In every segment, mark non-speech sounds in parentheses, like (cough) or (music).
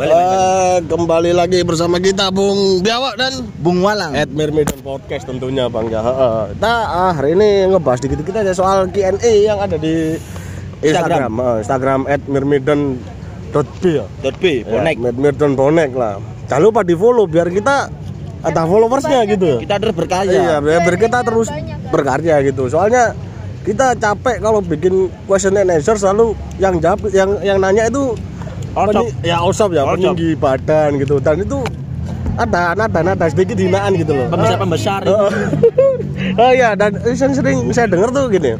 Balik, balik, Eh, kembali lagi bersama kita Bung Biawak dan Bung Walang. Ed Mirmidon Podcast tentunya Bang ya. Heeh. Kita ah, hari ini ngebahas dikit-dikit aja soal Q&A yang ada di Instagram. Instagram, Instagram @mirmidon.b ya. Dot B, bonek. Ya, Mirmidon Bonek lah. Jangan lupa di follow biar kita ada followersnya gitu. Kita terus berkarya. Iya, biar biar kita terus berkarya gitu. Soalnya kita capek kalau bikin question and answer selalu yang jawab yang yang nanya itu Penyi- ya osop ya peninggi badan gitu. Dan itu ada nada nada sedikit hinaan gitu loh. Pembesar pembesar. oh, (laughs) oh iya dan yang sering saya dengar tuh gini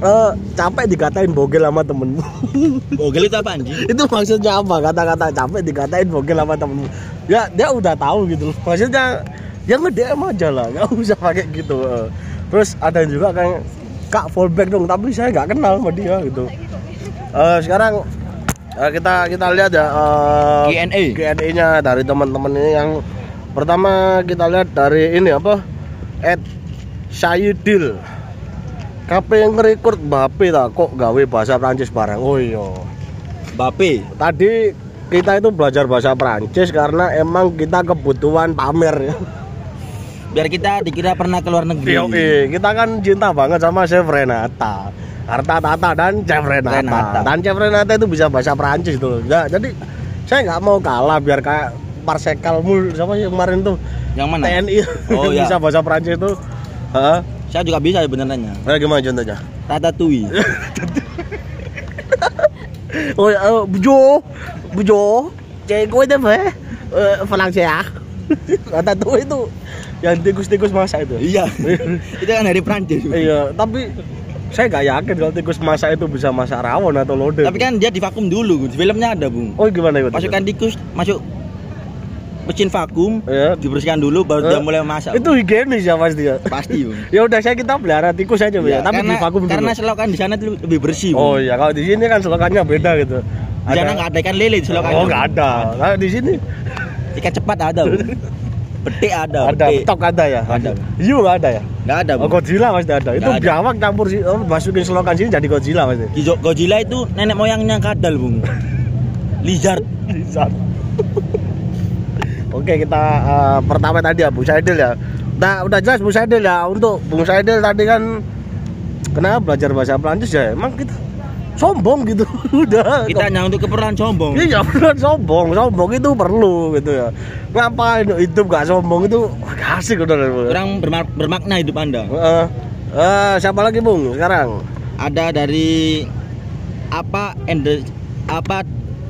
eh, capek dikatain bogel sama temenmu. (laughs) Bogel itu apa anjing? itu maksudnya apa? Kata-kata capek dikatain bogel sama temenmu. Ya dia udah tahu gitu loh. Maksudnya ya nge DM aja lah nggak (laughs) usah pakai gitu Eh, terus ada juga kayak kak fallback dong. Tapi saya nggak kenal sama dia gitu. Eh, sekarang eh, kita kita lihat ya eh, Q&A. Q&A nya dari teman-teman ini yang pertama kita lihat dari ini apa Ed Syedil KP yang ngerekord Mbappe tak kok gawe bahasa Prancis barang oh iya Bape. tadi kita itu belajar bahasa Prancis karena emang kita kebutuhan pamer ya. Biar kita dikira pernah ke luar negeri. Yoi, kita kan cinta banget sama Chef Renata. Harta Tata dan Chef Renata. Renata. Dan Chef Renata itu bisa bahasa Prancis tuh. Ya, jadi saya nggak mau kalah biar kayak Marsekal mul sama yang kemarin tuh Yang mana? TNI Oh, (laughs) iya. bisa bahasa Prancis tuh. Hah? Saya juga bisa sebenarnya. Nah, gimana contohnya? Ratatouille. (laughs) Oh, ya, eh, bujo, bujo, cek gue deh, eh, Francia ya. (laughs) Kata tuh itu yang tikus-tikus masak itu. iya. itu kan dari Prancis. Iya, tapi saya nggak yakin kalau tikus masak itu bisa masak rawon atau lodeh. Tapi kan dia divakum dulu. Di filmnya ada, Bung. oh gimana itu? Masukkan tikus masuk mesin vakum, Ya. dibersihkan dulu baru dia Eh, mulai masak. Itu higienis ya pasti ya. pasti, Bung. (laughs) Ya udah saya kita pelihara tikus aja Iya, ya, tapi karena, di vakum dulu. karena selokan di sana itu lebih bersih. Oh Bung. iya, kalau di sini kan selokannya beda gitu. Di sana nggak ada ikan lele di selokan. Oh nggak ada. Kalau di sini Ikan cepat ada, Bung. (laughs) Betik ada, ada, betik. betok ada ya. Ada. Hiu nggak ada ya. Nggak ada, Oh. Godzilla pasti ada. Itu ada. biawak campur sih, oh, masukin selokan sini jadi Godzilla pasti. Gizo- Godzilla itu nenek moyangnya kadal, Bung. (laughs) Lizard. Bisa. Oke kita eh, pertama tadi ya Bung Saidil ya. Nah udah jelas Bung Saidil ya untuk Bung Saidil tadi kan kenapa belajar bahasa Prancis ya emang kita sombong gitu (laughs) udah Kita hanya untuk keperluan sombong. Iya beneran sombong, sombong itu perlu gitu ya. Ngapain hidup gak sombong itu gak asik udah. Kurang berma- bermakna hidup Anda. Eh, eh, siapa lagi Bung sekarang? Ada dari apa ende apa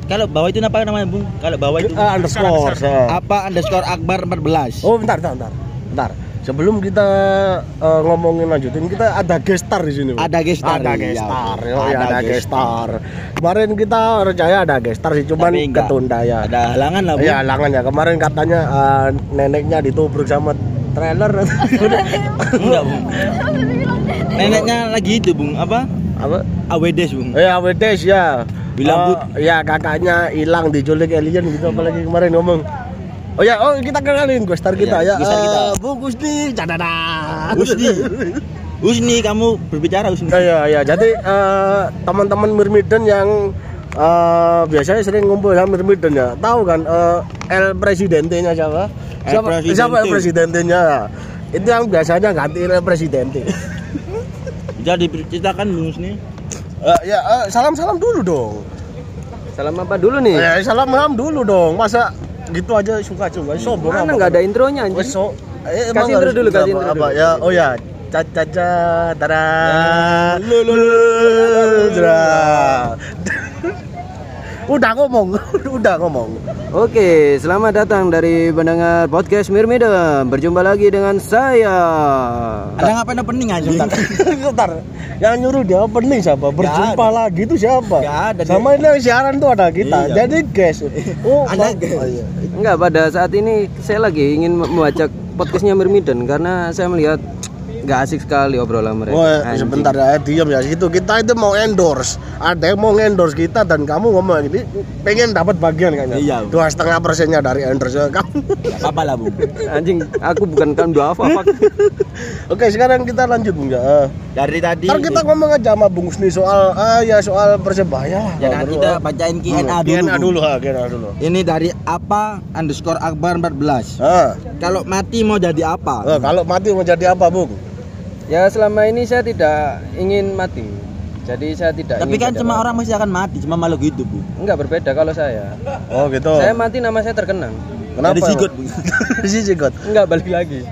kalau bawah itu apa namanya, Bung? Kalau bawah itu Eh, underscore. eh. apa underscore Akbar 14. Oh bentar, bentar, bentar. Bentar. Sebelum kita eh, ngomongin lanjutin, kita ada guest star di sini. Bung. Ada guest star, Ada iya, guest Bung. star. Oh, ya, Ada ada guest guest star. Kemarin kita rencana ada guest star sih, cuman ketunda ya. Ada halangan lah, Bung. Iya, halangan ya. Kemarin katanya eh, neneknya ditubruk sama trailer. (laughs) Enggak, Bung. Neneknya lagi itu, Bung. Apa? Apa? Awedes, Bung. Eh, Awedes ya. Bilang, Eh, ya kakaknya hilang diculik alien gitu apalagi kemarin ngomong. Oh ya, oh kita kenalin guest star kita Iya, ya. guest star kita. Eh, Bung Gusdi, cadada. Husni. Husni kamu berbicara Husni. Iya iya jadi eh, teman-teman Mirmidon yang eh, biasanya sering ngumpul sama Mirmidon ya tahu kan eh, El Presidente-nya siapa? El Siapa, Presidente. siapa El Presidente-nya? Itu yang biasanya ganti El Presidente. Jadi ceritakan Bung Husni. Eh, ya eh, salam salam dulu dong. Salam apa dulu nih? Ya salam salam dulu dong. Masa gitu aja suka suka sombong Mana amat. nggak ada intronya anjing? So, eh, Kasih intro dulu, kasih intro apa? Ya, oh ya. Caca caca tada. lu, lu. Udah ngomong, (laughs) udah ngomong. Oke, selamat datang dari pendengar podcast Mirmida. Berjumpa lagi dengan saya. Ada ngapain opening aja (laughs) bentar. Bentar, yang nyuruh dia opening siapa? Berjumpa lagi itu siapa? Nggak ada, Sama ini yang siaran tuh ada kita. Iya. Jadi guys, oh, (laughs) Ada guys. Oh, iya. Enggak, pada saat ini saya lagi ingin membaca podcastnya Mirmidon karena saya melihat nggak asik sekali obrolan mereka. Oh, ya, Anjing. sebentar ya, diam ya. Itu kita itu mau endorse. Ada yang mau endorse kita dan kamu ngomong ini pengen dapat bagian kayaknya. Iya. Dua setengah persennya dari endorse kamu. Gak apa lah bung (laughs) Anjing, aku bukan kan dua apa apa. (laughs) Oke, sekarang kita lanjut Bung ya. Eh, dari tadi Ntar kita ngomong aja sama Bung Sni soal ah ya soal persebaya ya nanti kita bacain Q&A dulu, Bung. dulu, ha, Q&A dulu. ini dari apa underscore akbar 14 Ah, kalau mati mau jadi apa eh, kalau mati mau jadi apa, Bung? Ya selama ini saya tidak ingin mati. Jadi saya tidak tapi ingin kan jadi cuma mati. orang masih akan mati cuma makhluk hidup bu enggak berbeda kalau saya. Oh, gitu. Saya mati nama saya terkenang. Kenapa? dari sigot bu Si Sigot. (laughs) Enggak balik lagi.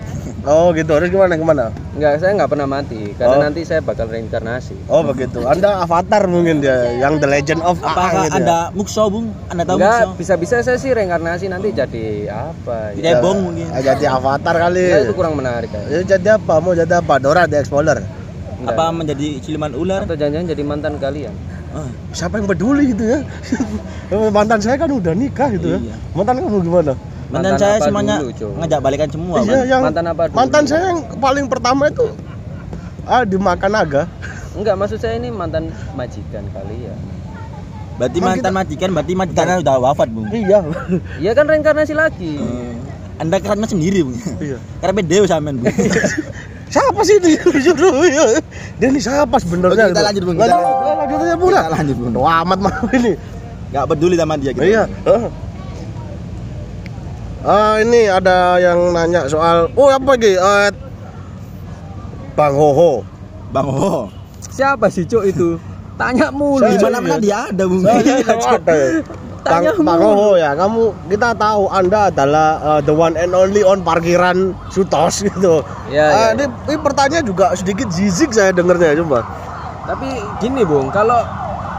Oh, gitu. Terus gimana gimana? Enggak, saya enggak pernah mati karena Oh. nanti saya bakal reinkarnasi. Oh, begitu. Anda avatar mungkin dia yang The Legend of Aang apakah gitu ya? anda mukso bung anda tahu Enggak, mukso bisa-bisa saya sih reinkarnasi nanti jadi apa ya. cebong mungkin Ah, jadi avatar kali. Ya, itu kurang menarik kan. Ya, jadi apa? Mau jadi apa? Dora the Explorer. Enggak. apa menjadi siluman ular Atau jangan-jangan jadi mantan kalian. Ah, Siapa yang peduli gitu ya? (laughs) Mantan saya kan udah nikah gitu Iya. ya. Mantan kamu gimana? Mantan, Mantan saya semuanya dulu, ngajak balikan semua Iya, kan yang Mantan apa dulu? Mantan saya yang paling pertama itu ah dimakan naga. Enggak, maksud saya ini mantan majikan kalian. berarti Emang mantan majikan berarti majikannya udah wafat bung Iya. Iya kan reinkarnasi lagi. Eh, anda karena sendiri bung Iya. karena beda samen bung (laughs) Siapa sih itu? (laughs) Jujur ya. Dia ini siapa sebenarnya? Kita lanjut, Bung. Kita-. Kita lanjut aja Bung. Kita lanjut, Bung. Wah, amat mau ini. nggak peduli sama dia gitu Iya. Ah, ini ada yang nanya soal oh apa lagi? Eh, Bang Hoho. bang oh Siapa sih, Cuk itu? Tanya mulu. Di mana mana iya. dia ada bung Saya tahu ada ya. Bang, Tanya Bang mulu. Hoho ya, kamu kita tahu Anda adalah uh, the one and only on parkiran Sutos (laughs) gitu. Iya, Ah, iya. ini, ini pertanyaan juga sedikit zizik saya dengernya coba. Tapi gini, Bung, kalau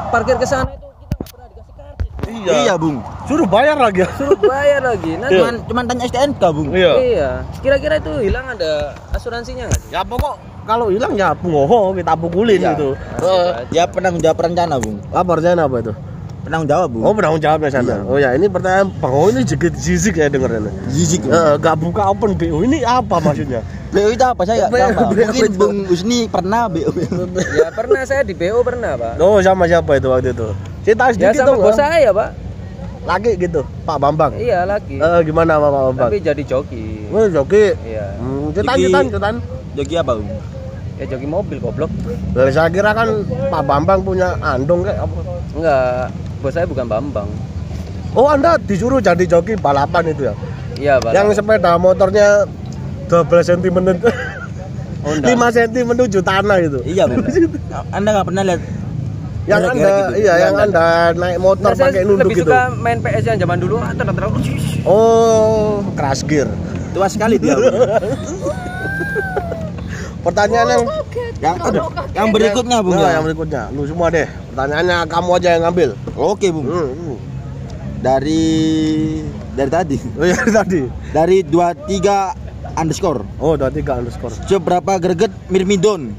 parkir ke sana itu kita nggak pernah dikasih kartu. iya bung Suruh bayar lagi. Suruh bayar lagi. Nanti cuman cuman tanya STNK bung Iya. Iya. Kira-kira itu hilang ada asuransinya nggak sih? Ya pokok kalau hilang ya Bung Hoho kita pukulin Iya. gitu. Aja. dia penanggung jawab rencana bung lapornya apa itu? penanggung jawab bung Oh penanggung jawabnya sana. Iya. Oh ya ini pertanyaan Bang Hoho ini sedikit zizik ya dengernya. Zizik Bung. Eh, gak buka open BO ini apa maksudnya? (laughs) BO itu apa saya nggak BO, tahu Pak. Mungkin bung Usni pernah BO Ya pernah saya di BO pernah, Pak. Oh sama siapa itu waktu itu? Cerita Ya sedikit sama dong. bos saya, Pak. Laki gitu, Pak Bambang. Iya, lagi. Eh gimana Pak Bambang? Tapi jadi joki. Oh, joki. Iya. Hmm, cetan, Joki. cetan, cetan. joki apa Ya joki mobil goblok. Lah, saya kira kan Pak Bambang punya andong kayak apa? Enggak, bos saya bukan Bambang. Oh, Anda disuruh jadi joki balapan itu ya? Iya, Pak. Yang sepeda motornya 12 cm Oh, 5 enggak. cm menuju tanah itu. iya bung (laughs) anda nggak pernah lihat Yang Anda gitu. iya, yang Anda naik motor Nah, pakai nunduk lebih gitu. suka main PS yang zaman dulu. Ah, ter- ter- Oh, crash gear. tua sekali dia. (laughs) Pertanyaan yang yang yang berikutnya bung Nah, ya yang berikutnya. Lu semua deh. Pertanyaannya kamu aja yang ngambil. oke bung Hmm, hmm. dari dari tadi Oh ya tadi. dari 23 underscore Oh, udah tiga underscore. seberapa greget mirmidon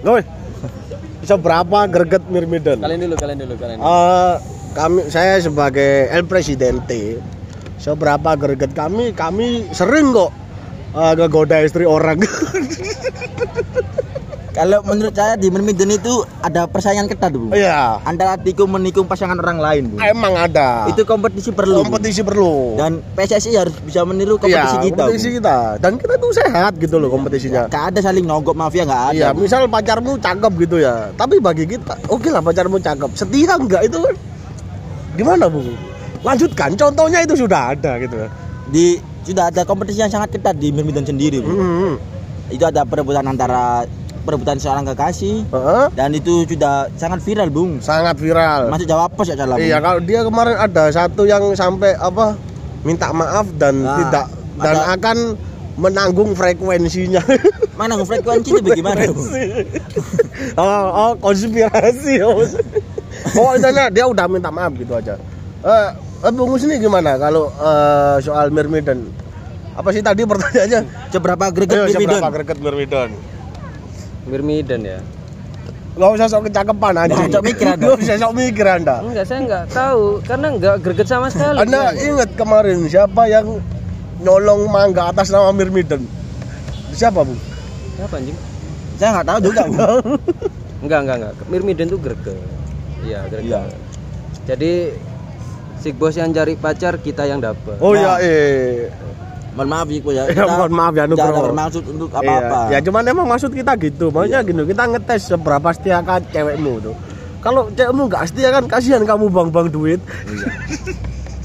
Woi. Seberapa greget Mirmidon? Kalian dulu, kalian dulu, kalian. dulu. Eh, kami saya sebagai El Presidente seberapa greget kami kami sering kok eh, ngegoda istri orang (laughs) kalau menurut saya di mirmidon itu ada persaingan ketat bung iya antara tikung menikung pasangan orang lain bung emang ada itu kompetisi perlu kompetisi perlu dan PSSI harus bisa meniru kompetisi Iya, kita kompetisi Bung. kita dan kita tuh sehat gitu loh kompetisinya Gak ada saling nogok mafia nggak ada Iya, Bung. misal pacarmu cakep gitu ya. Tapi bagi kita, oke lah pacarmu cakep. Setia enggak itu kan? Gimana, Bu? Lanjutkan, contohnya itu sudah ada gitu ya. di sudah ada kompetisi yang sangat ketat di mirmidon sendiri Bung. Hmm. itu ada perebutan antara perebutan seorang kekasih Heeh. dan itu sudah sangat viral bung Sangat viral. masuk jawab pos ya Bung. Iya, kalau dia kemarin ada satu yang sampai apa? Minta maaf dan Nah, tidak dan ada- akan menanggung frekuensinya. (laughs) mana frekuensi itu bagaimana bung (laughs) oh, oh, konspirasi. Oh, oh intinya dia udah minta maaf gitu aja. Eh, eh Bung Husni gimana kalau eh, soal Mirmidon? Apa sih tadi pertanyaannya? seberapa greget Ayo, mirmidon seberapa greget Mirmidon? Mirmidon ya. Gak usah sok kecakepan aja. Nggak usah mikir Anda. Gak usah sok mikir Anda. Enggak, saya enggak tahu karena enggak greget sama sekali. Anda ingat kemarin siapa yang nyolong mangga atas nama Mirmidon? Siapa, Bu? Siapa anjing? Saya nggak tahu juga, Bung. (laughs) Enggak, enggak, enggak. Mirmiden tuh Grege. Iya, Grege. Iya. Jadi si bos yang cari pacar, kita yang dapet. Oh Nah. iya, eh. Mohon maaf Ibu ya. (laughs) Ya, mohon maaf ya, Jangan Nugroho. bermaksud untuk apa-apa. Iya. Ya cuman emang maksud kita gitu. Maksudnya gini, kita ngetes seberapa setia kan cewekmu tuh. Kalau cewekmu nggak setia kan kasihan kamu bang-bang duit. Iya.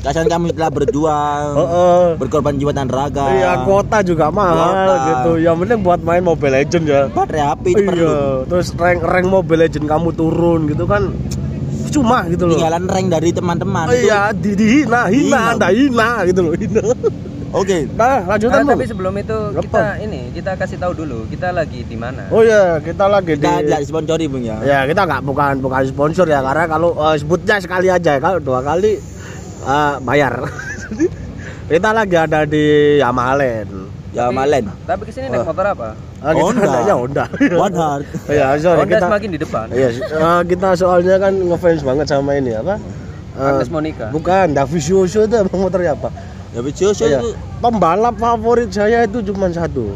Kasihan kamu telah berjuang, Heeh. berkorban jiwa dan raga. Iya, kuota juga mahal Kuota. gitu. Yang penting buat main Mobile Legend ya. Baterai HP itu perlu. Iya, terus rank rank Mobile Legend kamu turun gitu kan cuma gitu loh. Tinggalan rank dari teman-teman. Oh, iya, di, dihina, hina, Hina. anda hina gitu loh, hina. (laughs) Oke. Nah, lanjutan Ah, Bang. tapi sebelum itu Apa? kita ini kita kasih tahu dulu kita lagi di mana. Oh iya, kita lagi Kita di tidak disponsori Bung ya. Ya kita nggak bukan bukan sponsor ya karena kalau eh, sebutnya sekali aja kalau dua kali eh, bayar. (laughs) kita lagi ada di Yamalen. Ya Tapi- Malen. Tapi ke sini naik motor apa? Kita Honda. adanya Honda. One Heart. (laughs) Iya, sorry Honda kita. semakin di depan. Iya, eh, kita soalnya kan ngefans banget sama ini apa? Eh, Agnes Monica. bukan, Davizioso itu motornya apa? Ya Vicioso Iya. itu Pembalap favorit saya itu cuma satu.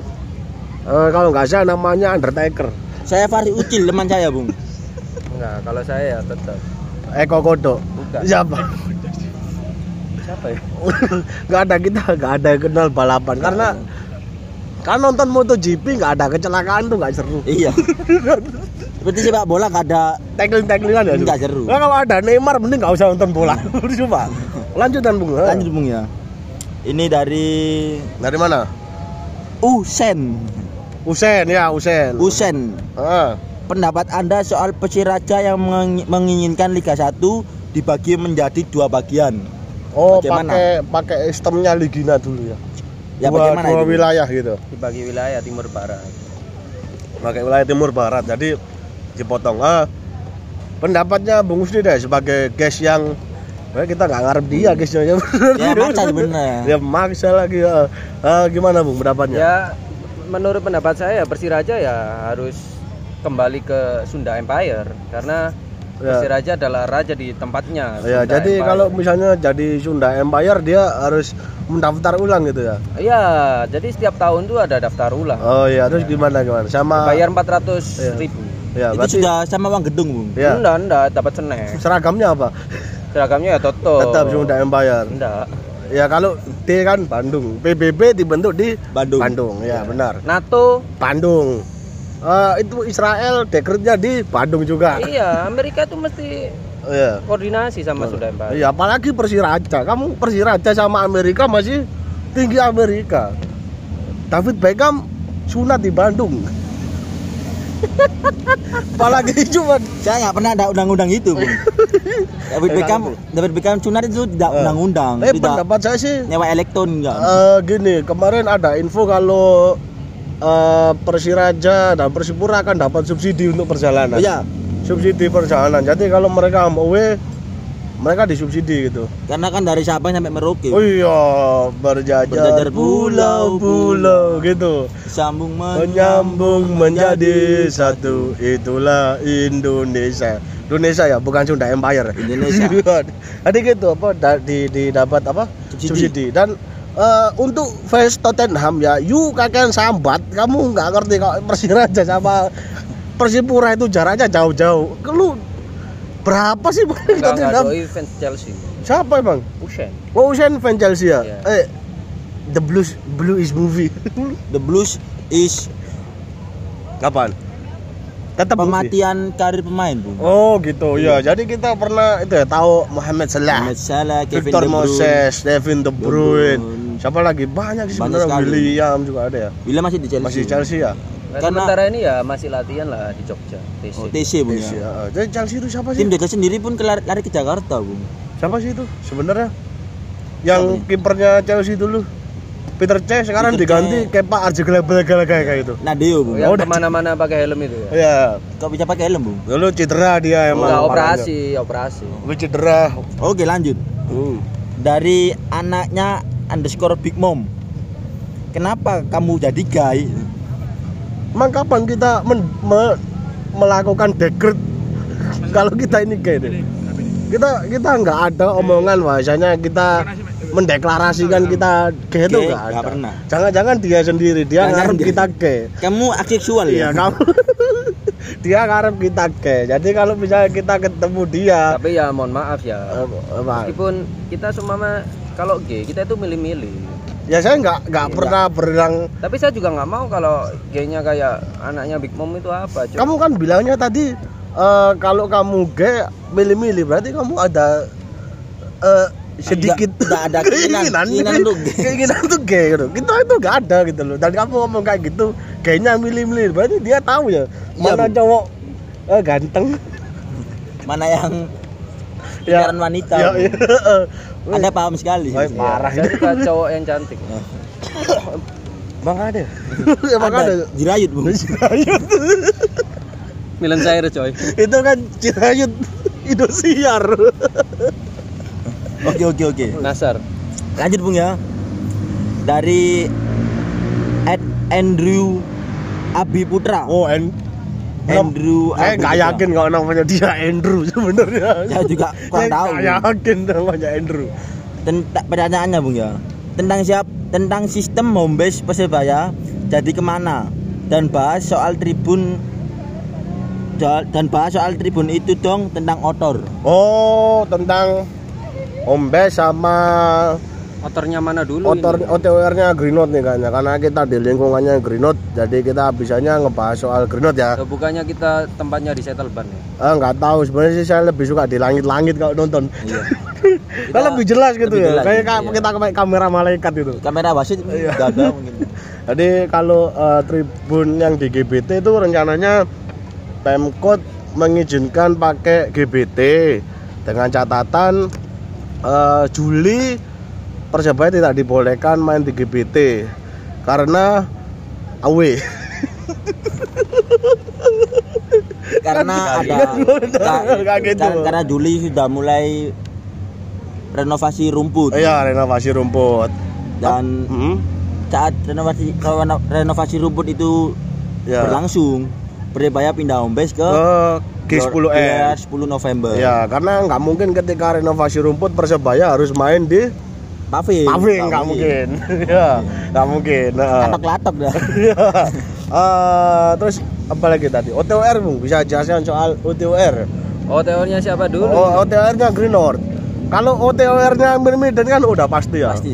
Eh, kalau nggak salah namanya Undertaker. saya Fahri Ucil teman saya Bung. Enggak, kalau saya ya tetap. Eko Kodo. Bukan. Siapa? Siapa ya? (laughs) nggak ada kita nggak ada yang kenal balapan karena kan nonton MotoGP nggak ada kecelakaan tuh nggak seru Iya. Seperti sepak bola gak ada tackling tacklingan ya Nggak seru. nah, kalau ada Neymar mending nggak usah nonton bola (laughs) coba lanjutan bung lanjut Bung ya. Ini dari dari mana Usen. Usen ya Usen Usen. Ah. Pendapat Anda soal Persiraja yang mengi- menginginkan Liga 1 dibagi menjadi dua bagian. oh Bagaimana? pakai pakai sistemnya Ligina dulu ya Ya dua, bagaimana dua itu? wilayah gitu Dibagi wilayah timur barat. pakai wilayah timur barat jadi dipotong ah pendapatnya Bung Usni deh sebagai guys yang Nah, kita nggak ngarep dia guysnya ya Ya (laughs) maksa sebenarnya. ya maksa lagi ya. Ah, gimana bung pendapatnya Ya menurut pendapat saya Persiraja ya harus kembali ke Sunda Empire karena Ya. Persiraja adalah raja di tempatnya. ya Sunda jadi Empire. kalau misalnya jadi Sunda Empire dia harus mendaftar ulang gitu ya Iya, jadi setiap tahun tuh ada daftar ulang. oh iya terus gimana gimana sama Bayar 400 Iya. ribu. ya itu berarti sudah sama uang gedung Bung. ya Enggak, enggak, dapat snack. seragamnya apa Seragamnya ya Toto. tetap Sunda Empire Enggak. ya kalau T kan Bandung PBB dibentuk di Bandung. Bandung ya benar NATO. Bandung Eh, itu Israel dekretnya di Bandung juga iya, Amerika tuh mesti Iya. koordinasi sama Sunda Empire. Iya, apalagi Persiraja. Kamu Persiraja sama Amerika masih tinggi Amerika. David Beckham sunat di Bandung. Apalagi cuma Saya nggak pernah ada undang-undang itu Bung. (laughs) David Beckham, David Beckham sunat itu tidak Eh. undang-undang, eh tidak pendapat saya sih nyewa elektron enggak. eh, gini, kemarin ada info kalau eh, Persiraja dan Persipura akan dapat subsidi untuk perjalanan. Oh, iya, Subsidi perjalanan. Jadi kalau mereka mau away mereka disubsidi gitu. karena kan dari Sabang sampai Merauke. Oh iya, berjajar, Berjajar pulau-pulau gitu. Sambung Menyambung menjadi satu itulah Indonesia. Indonesia ya, bukan Sunda Empire. Indonesia. (laughs) Jadi gitu apa di, di dapat apa? Subsidi. Subsidi. Dan eh, untuk fans Tottenham ya, you kakek sambat, kamu nggak ngerti kok Persiraja sama Persipura itu jaraknya jauh-jauh. Lu berapa sih Bang, (laughs) Enggak, enggak doi fans Chelsea. Siapa emang? Usen. Oh, Usain fan Chelsea ya? Iya. Eh, The Blues Blue is movie. (laughs) The Blues is Kapan? Tetap movie. pematian karir pemain, Bung. Oh gitu ya. Jadi kita pernah itu ya tahu Mohamed Salah, Mohamed Salah, Kevin Victor De Bruyne. Moses, Devin De De Bruyne. Bruyne. Siapa lagi? Banyak sih Banyak sebenarnya. sekali. William juga ada ya. William masih di Chelsea. Masih Chelsea ya. Nah, Karena- sementara ini ya masih latihan lah di Jogja. TC. Oh, TC, Bung Chelsea, ya. ya. Jadi Chelsea itu siapa sih? Tim Jogja sendiri pun kelar- lari ke Jakarta, Bung. Siapa sih itu sebenarnya? Yang kipernya Chelsea dulu. Peter Cech sekarang Peter diganti Cech. Kepa Arrizabalaga kayak gitu. Nadeo, Oh, Bung. yang udah- ke mana-mana pakai helm itu ya? Ya, Kok bisa pakai helm, Bung? dulu cedera dia emang. Enggak operasi, operasi. Lu cedera. Oke, lanjut. Hmm. Dari anaknya underscore Big Mom. Kenapa kamu jadi gay? Emang kapan kita men- me- melakukan dekret kalau kita ini gay deh? Kita kita nggak ada omongan bahasanya kita mendeklarasikan kita gay itu nggak ada. pernah. Jangan-jangan dia sendiri dia Jangan ngarep kita gay. Kamu aseksual Iya ya? kamu. (laughs) dia ngarep kita gay. Jadi kalau misalnya kita ketemu dia, Tapi ya mohon maaf ya. eh? Meskipun kita semua kalau gay kita itu milih-milih. Ya saya nggak nggak Iya. pernah bilang. Tapi saya juga nggak mau kalau gaynya kayak anaknya Big Mom itu apa. Cuk. Kamu kan bilangnya tadi eh, kalau kamu gay milih-milih berarti kamu ada eh, sedikit Nggak- ada (laughs) keinginan- keinginan untuk gay. keinginan untuk gay gitu. Kita itu nggak ada gitu loh. Dan kamu ngomong kayak gitu, gaynya milih-milih berarti dia tahu ya Iya, mana cowok eh, ganteng. Mana yang Ya. pikiran wanita? Ya, iya. (laughs) Anda paham sekali. Wah, parah Saya ini. suka cowok yang cantik. Bang ada. (laughs) Emang ada. Ada jirayut, Bung. Cirayut. (laughs) Milan Cair coy. itu kan Cirayut Indosiar. Oke, oke, oke. Nasar. Lanjut, Bung ya. Dari Ed Andrew Abi Putra. Oh, en Andrew Saya nggak yakin kalau namanya dia Andrew sebenarnya. Saya juga kurang Saya tahu. nggak yakin namanya Andrew. Tentang pertanyaannya Bung ya. Tentang siap tentang sistem home base Persebaya jadi ke mana dan bahas soal tribun dan bahas soal tribun itu dong tentang otor. Oh, tentang Ombes sama Otornya mana dulu? otor ini? OTWR-nya Greenwood nih kayaknya karena kita di lingkungannya Greenwood jadi kita bisanya ngebahas soal Greenwood ya. Eh, Bukannya kita tempatnya di Settleban ya? Ah nggak tahu sebenarnya sih saya lebih suka di langit-langit kalau nonton. Iya. (laughs) Kan lebih jelas gitu lebih ya. jelas, Kayak iya. kita pakai kamera malaikat gitu. Kamera wasit Iya. enggak ada (laughs) mungkin. Jadi kalau eh, tribun yang di GBT itu rencananya Pemkot mengizinkan pakai GBT dengan catatan eh, Juli Persebaya tidak dibolehkan main di GBT karena away. Karena ada ka- Kayak gitu. ka- karena Juli sudah mulai renovasi rumput Iya, renovasi rumput. dan Hmm, saat renovasi reno- renovasi rumput itu ya. berlangsung Persebaya pindah home base ke Ke G10 Gelar N. 10 November. Ya, karena nggak mungkin ketika renovasi rumput Persebaya harus main di Paving. paving, nggak mungkin. (laughs) ya, nggak mungkin. Nah. Latok-latok dah. Iya. (laughs) Eh, terus apa lagi tadi? OTWR Bung, bisa jelaskan soal OTWR. OTO-nya siapa dulu? Oh, OTWR-nya Greenwood. Kalau OTWR-nya Mirmiden kan udah pasti ya. Pasti.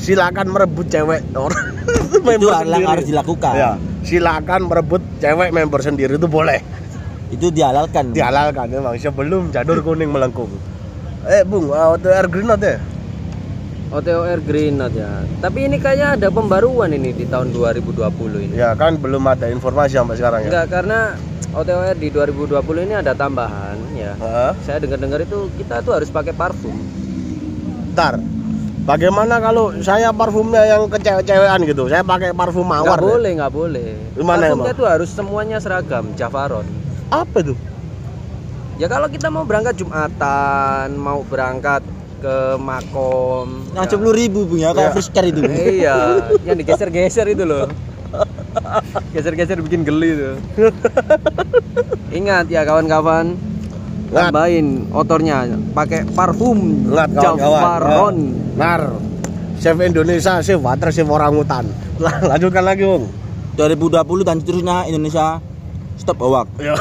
Silakan merebut cewek (laughs) orang. Itu yang sendiri. harus dilakukan. Ya, silakan merebut cewek member sendiri itu boleh. Itu dihalalkan. Dihalalkan memang sebelum janur kuning melengkung. Eh, Bung, eh, OTWR Greenwood ya? OTOR Green Note ya. Tapi ini kayaknya ada pembaruan ini di tahun 2020 ini. Ya kan belum ada informasi sampai sekarang ya. Enggak karena OTOR di 2020 ini ada tambahan ya. Heeh. Saya dengar-dengar itu kita tuh harus pakai parfum. Ntar, bagaimana kalau saya parfumnya yang kecewek-cewekan gitu? Saya pakai parfum mawar. Nggak ya? boleh, nggak boleh. Gimana Parfumnya tuh harus semuanya seragam, Javaron. Apa tuh? Ya kalau kita mau berangkat Jumatan, mau berangkat ke Makom. Yang ya. sepuluh ribu punya Ya. kayak first car itu. iya, yang digeser-geser itu loh. Geser-geser bikin geli tuh. Ingat ya kawan-kawan, tambahin otornya pakai parfum Ingat kawan-kawan. Javaron. Ya. Nar, chef Indonesia, chef water, chef orangutan. Lanjutkan lagi, Bung. 2020 dan seterusnya Indonesia stop hoax. Ya.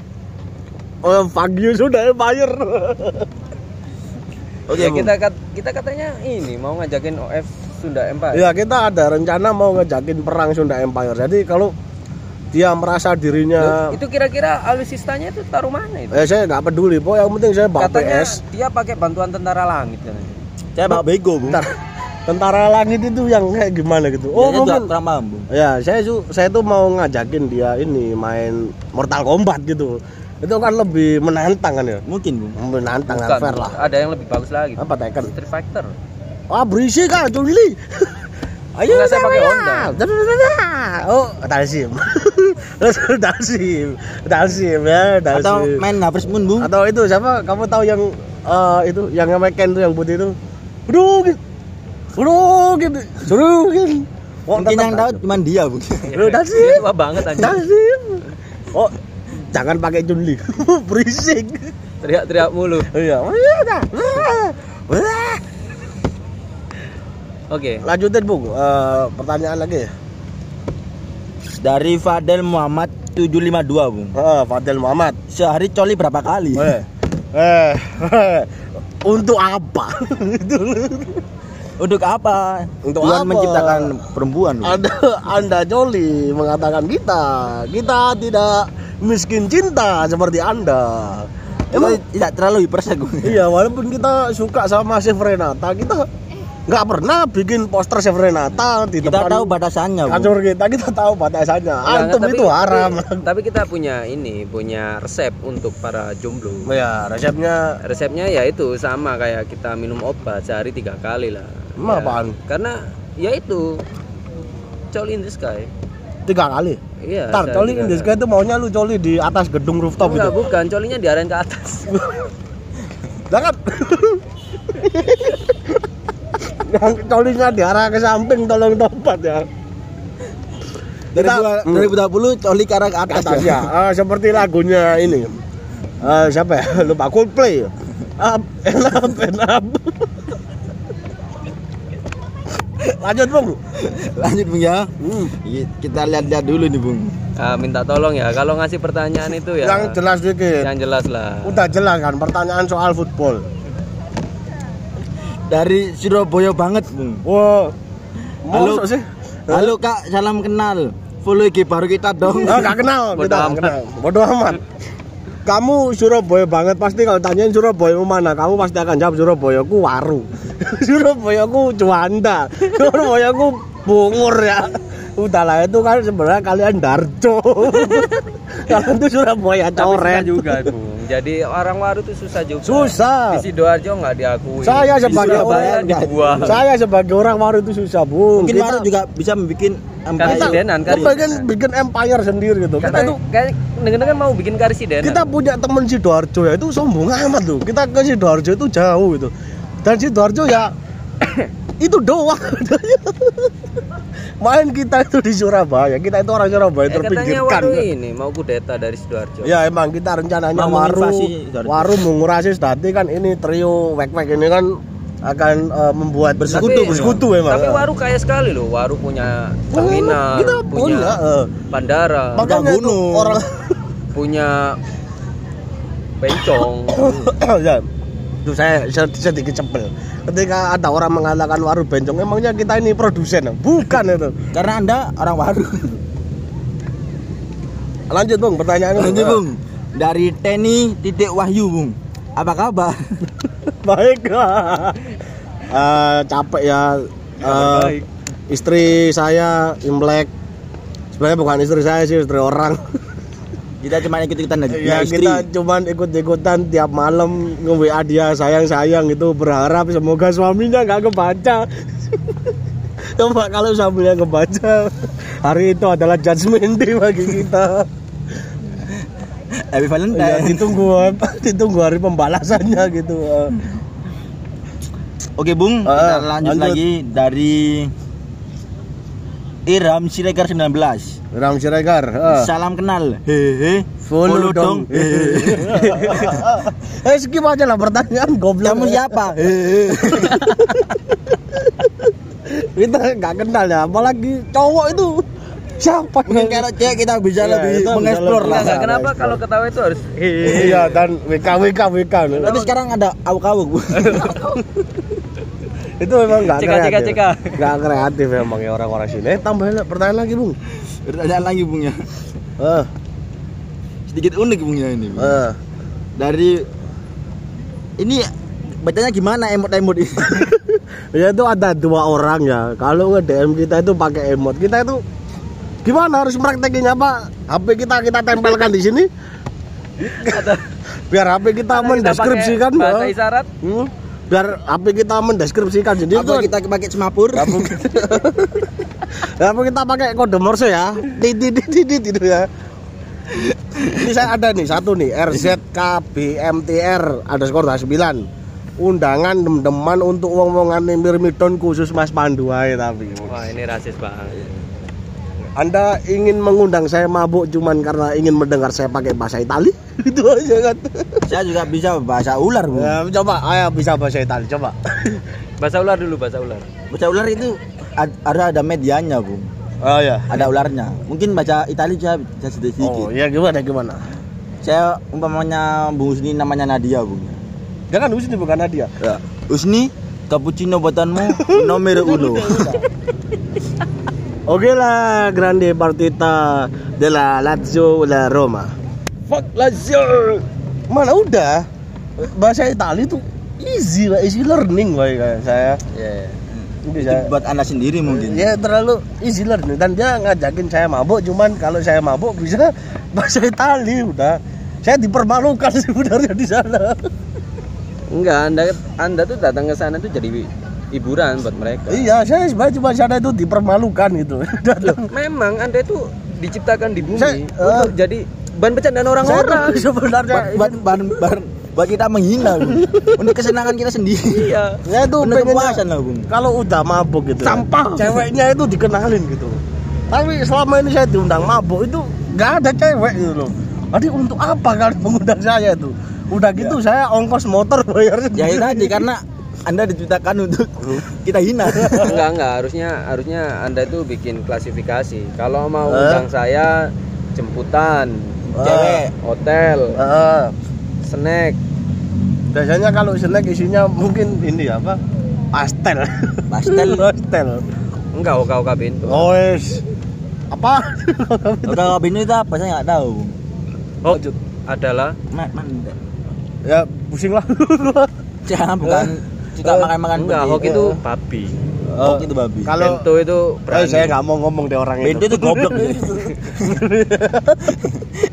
(laughs) oh, fuck you sudah empire. Oke, ya, Bung. kita kat- kita katanya ini mau ngajakin OF Sunda Empire. ya, kita ada rencana mau ngejakin perang Sunda Empire. Jadi kalau dia merasa dirinya Loh, itu kira-kira alusistanya itu taruh mana itu? eh saya nggak peduli, pokoknya yang penting saya bawa Katanya PS. dia pakai bantuan tentara langit kan. Saya Pak Bego, Bung. Bentar. Tentara langit itu yang kayak gimana gitu? Oh, Oh, mungkin kurang paham, Bung. Ya, saya saya tuh mau ngajakin dia ini main Mortal Kombat gitu. Itu kan lebih menantang kan ya? Mungkin, Bung. Menantang Bukan, fair lah. Ada yang lebih bagus lagi. Apa Tekken? Street Fighter. Ah, berisik kan, Juli. Ayo Enggak, saya pakai. Honda. (laughs) Oh, Dalsim. (laughs) Dalsim. Dalsim ya, Atau Dalsim. main Harvest Moon, Bung. Atau itu siapa? Kamu tahu yang eh, itu yang namanya Ken tuh yang putih itu? Aduh, gitu. Aduh, gitu. Suruh, gitu. Oh, Mungkin yang tahu cuma dia, Bung. Aduh, Dalsim. Tua banget anjing. Dalsim. Oh, jangan pakai Junli. (laughs) Berisik. Teriak-teriak mulu. Iya. Oke. Lanjutin Bung, Eh, pertanyaan lagi. Dari Fadel Muhammad 752 bung Eh, Fadel Muhammad. Sehari coli berapa kali? Eh, eh, eh, untuk apa? Untuk apa? Untuk Tuhan apa? menciptakan perempuan Bung. Anda, Anda joli mengatakan kita, kita tidak miskin cinta seperti Anda. Emang tidak terlalu hiper Bung iya, walaupun kita suka sama Chef Renata, kita nggak pernah bikin poster Chef Renata di Kita depan tahu batasannya kantor kita, kita tahu batasannya. Enggak, Antum tapi- itu haram. Tapi, tapi kita punya ini, punya resep untuk para jomblo. Ya, resepnya Resepnya ya itu sama kayak kita minum obat sehari tiga kali lah. Emang Ya, apaan? Karena ya itu coli in the sky. Tiga kali. Iya. Sehari coli tiga in the kali. sky itu maunya lu coli di atas gedung rooftop Enggak, itu. bukan, colinya diarahin ke atas. (laughs) Jangan. Yang colinya diarah ke samping tolong tobat ya. Dari Kita- dua- 2020 coli ke arah ke atas Atas ya. ya, Ah, seperti lagunya ini. Eh, siapa ya? (laughs) Lupa Coldplay. Up and up and up. Lanjut bung. Lanjut Bung ya. Hmm. Iya, Kita lihat-lihat dulu nih Bung. Ah, minta tolong ya kalau ngasih pertanyaan itu ya Yang jelas dikit. yang jelas lah. Udah jelas kan pertanyaan soal football. Dari Surabaya banget Bung. Wah. Halo. Sih? Halo Kak, salam kenal. Follow IG baru kita dong. Oh, gak kenal, Bodo kita gak amat. kenal. Bodoh amat. Kamu Surabaya banget pasti kalau tanyain Surabaya mana, kamu pasti akan jawab Surabaya ku waru. (laughs) Surabaya ku Juanda. Surabaya ku bungur ya. Udah lah itu kan sebenarnya kalian Darjo. (laughs) kalian tuh Surabaya coret. juga Bung. Jadi orang waru itu susah juga. Susah. Di Sidoarjo nggak diakui. Saya Di sebagai Surabaya orang dibuang. Saya sebagai orang waru itu susah, Bung. Mungkin Kita- Waru juga bisa membuat empire. Sidenan, kita kan? bikin bikin empire sendiri gitu. Kita Kita itu kayak dengar-dengar mau bikin karisidenan. kita punya temen Sidoarjo ya itu sombong amat tuh kita ke Sidoarjo itu jauh gitu dan Sidoarjo ya (coughs) itu doang main kita itu di Surabaya kita itu orang Surabaya Eh, katanya terpinggirkan waru ini mau kudeta dari Sidoarjo. ya emang kita rencananya Mau waru waru mengurasi tadi kan ini trio wek wek ini kan akan eh, membuat Bersekutu, bersekutu emang Tapi ya. waru kaya sekali loh. Waru punya terminal, kita punya punya eh. bandara, makanya itu gunung. orang punya bencong. (coughs) ya itu saya sed- sedikit cepel ketika ada orang mengatakan waru bencong emangnya kita ini produsen bukan itu Karena Anda orang Waru. lanjut bung pertanyaannya Lanjut Bung. Dari Teni titik Wahyu Bung. Apa kabar? (laughs) baik (laughs) Eh, capek ya Eh, baik. istri saya imlek sebenarnya bukan istri saya sih istri orang (laughs) Kita cuma ikut-ikutan aja. ya istri. kita cuman ikut-ikutan tiap malam nge WA dia sayang-sayang itu berharap semoga suaminya nggak kebaca (laughs) coba kalau suaminya kebaca hari itu adalah judgment day bagi kita Happy ya, Valentine. ditunggu ditunggu hari pembalasannya gitu Oke Bung, Ah, kita lanjut, lanjut. lagi dari Iram Siregar 19. Ram Siregar ah. Salam kenal. Hehe. Follow dong. (laughs) eh skip aja lah pertanyaan goblok. Kamu siapa? Hehe. (laughs) Kita nggak kenal ya, apalagi cowok itu siapa? Mungkin kalau cewek kita bisa Iya, lebih mengeksplor lah. Enggak, kenapa Nah, kalau ketawa itu harus Iya dan WK WK WK. Tapi sekarang ada awuk-awuk. Bu. (laughs) itu memang nggak kreatif. ceka, ceka. Nggak kreatif memang ya orang-orang sini. Eh tambahin pertanyaan lagi bung. Pertanyaan lagi Bung ya. Eh, Sedikit unik Bung ya ini. Bung. eh. Dari ini bacanya gimana emot-emot ini? (laughs) Ya itu ada dua orang ya. Kalau nge DM kita itu pakai emot. Kita itu gimana harus praktekinnya pak? HP kita kita tempelkan di sini. Biar HP kita mendeskripsikan. bahasa isyarat. Hmm, biar HP kita mendeskripsikan jadi itu Apa kita pakai semapur? (laughs) apa kita pakai kode Morse ya? Titit titit itu ya. Ini saya ada nih satu nih RZKBMTR ada skor 9 undangan dem-deman untuk wong-wongan mirmidon khusus Mas Pandu ae tapi. Wah, ini rasis banget. Anda ingin mengundang saya mabuk cuman karena ingin mendengar saya pakai bahasa Itali? (laughs) Itu aja kan. Saya juga bisa bahasa ular, Bung. Ya, coba, ayo bisa bahasa Itali, coba. (laughs) Bahasa ular dulu, bahasa ular. Baca ular itu ad- ada ada medianya, Bung. Oh ya. Ada ularnya. Mungkin baca Itali bisa, bisa sedikit. Oh, ya gimana gimana? Saya umpamanya Bung Usni namanya Nadia, Bung. Jangan usni bukan Nadia. Ya. Usni, cappuccino buatanmu nomor uno. (laughs) Oke lah, grande partita della Lazio la Roma. Fuck Lazio. Mana udah? Bahasa Itali tuh easy lah, easy learning lah kayak saya. Ya. Ini Itu saya. buat anda sendiri mungkin. Ya terlalu easy learning dan dia ngajakin saya mabuk cuman kalau saya mabuk bisa (laughs) bahasa Itali udah. Saya dipermalukan (laughs) sebenarnya di sana. Enggak, Anda Anda tuh datang ke sana tuh jadi hiburan buat mereka. iya, saya sebenarnya cuma sana itu dipermalukan gitu. Loh, memang Anda itu diciptakan di bumi Saya- untuk jadi bahan bercandaan orang-orang. (laughs) Sebenarnya Buat buat buat, buat kita menghina, Bung. Untuk kesenangan kita sendiri. Iya. saya tuh Untuk kepuasan lah, Bung. kalau udah mabuk gitu ya, Sampah. ceweknya itu dikenalin gitu tapi selama ini saya diundang mabuk itu nggak ada cewek gitu loh Jadi untuk apa kalian mengundang saya itu udah gitu saya ongkos motor bayar Ya itu tadi karena anda diciptakan untuk (laughs) kita hina. enggak enggak harusnya harusnya anda itu bikin klasifikasi kalau mau Eh? undang saya jemputan Cewek. hotel Heeh. snack biasanya kalau snack isinya mungkin ini apa pastel Pastel. (laughs) pastel enggak oka oka pintu oh yes. apa (laughs) Udah kabin itu apa? Saya nggak tahu. Oh adalah Man, ya pusing lah Jangan bukan suka Eh, makan-makan enggak hoki itu babi Hoki itu babi. kalau bento itu Eh, berani saya nggak mau ngomong deh orang Bendo itu goblok. (laughs)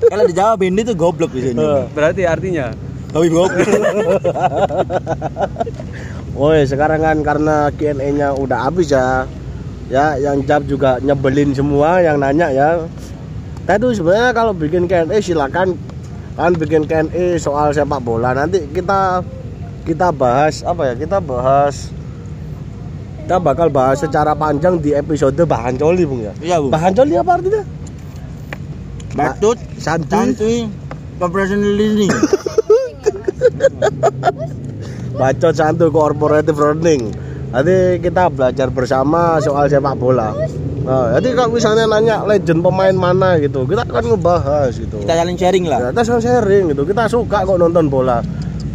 Kalau di Jawa Bendo itu goblok di sini. Eh. berarti artinya Babi goblok. (laughs) Woi, sekarang kan karena Q&A-nya udah habis ya. Ya, yang jawab juga nyebelin semua yang nanya ya. Nah itu sebenarnya kalau bikin Q&A silakan kan bikin Q&A soal sepak bola. Nanti kita kita bahas apa ya? Kita bahas kita bakal bahas secara panjang di episode bahan coli, Bung ya. Iya, Bung. Bahan coli apa artinya? Batut, Santuy. santuy, professionalism. Bacot santuy cooperative learning. Nanti kita belajar bersama soal sepak bola. Nah, jadi kalau misalnya nanya legend pemain mana gitu, kita akan ngebahas gitu. Kita saling sharing Ya, lah. kita sama sharing gitu. Kita suka kok nonton bola.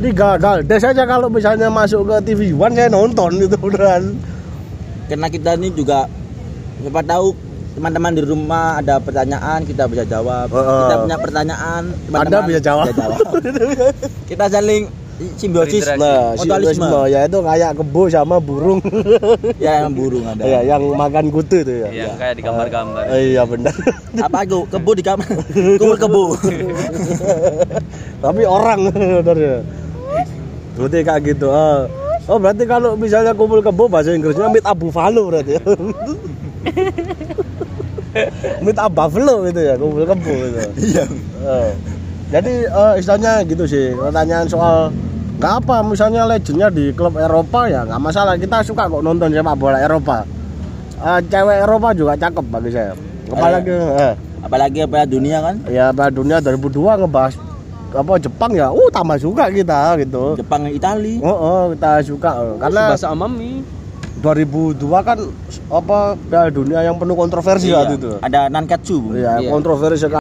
Ini gagal. Des aja kalau misalnya masuk ke TV One saya nonton gitu beneran. Karena kita ini juga siapa tahu teman-teman di rumah ada pertanyaan kita bisa jawab. Oh. Kita punya pertanyaan Anda teman-teman bisa jawab. (laughs) kita saling simbiosis. Nah, mutualisme. simbiosis ya itu kayak kebo sama burung. ya yang burung ada. ya, yang makan kutu itu ya. yang kayak di gambar-gambar Eh, iya benar. Apa aku kebo di kamar? (laughs) Kumpul kebo. Tapi orang (laughs) benar ya. Berarti kayak gitu. ah. Oh, berarti kalau misalnya kumpul kebo bahasa Inggrisnya meet a buffalo berarti. (laughs) meet a buffalo itu ya, kumpul kebo itu. Iya. Eh. Jadi eh, istilahnya gitu sih. Pertanyaan soal nggak apa misalnya legendnya di klub Eropa ya nggak masalah kita suka kok nonton sepak bola Eropa Eh, cewek Eropa juga cakep bagi saya apalagi eh, Apalagi apa dunia kan? ya Piala Dunia 2002 ngebahas apa Jepang ya uh tambah suka kita gitu Jepang, Itali. oh, oh, kita suka eh. karena bahasa amami 2002 kan apa Piala Dunia yang penuh kontroversi Iya. waktu itu Ada nankatsu. Bu. ya Iya. kontroversi sekali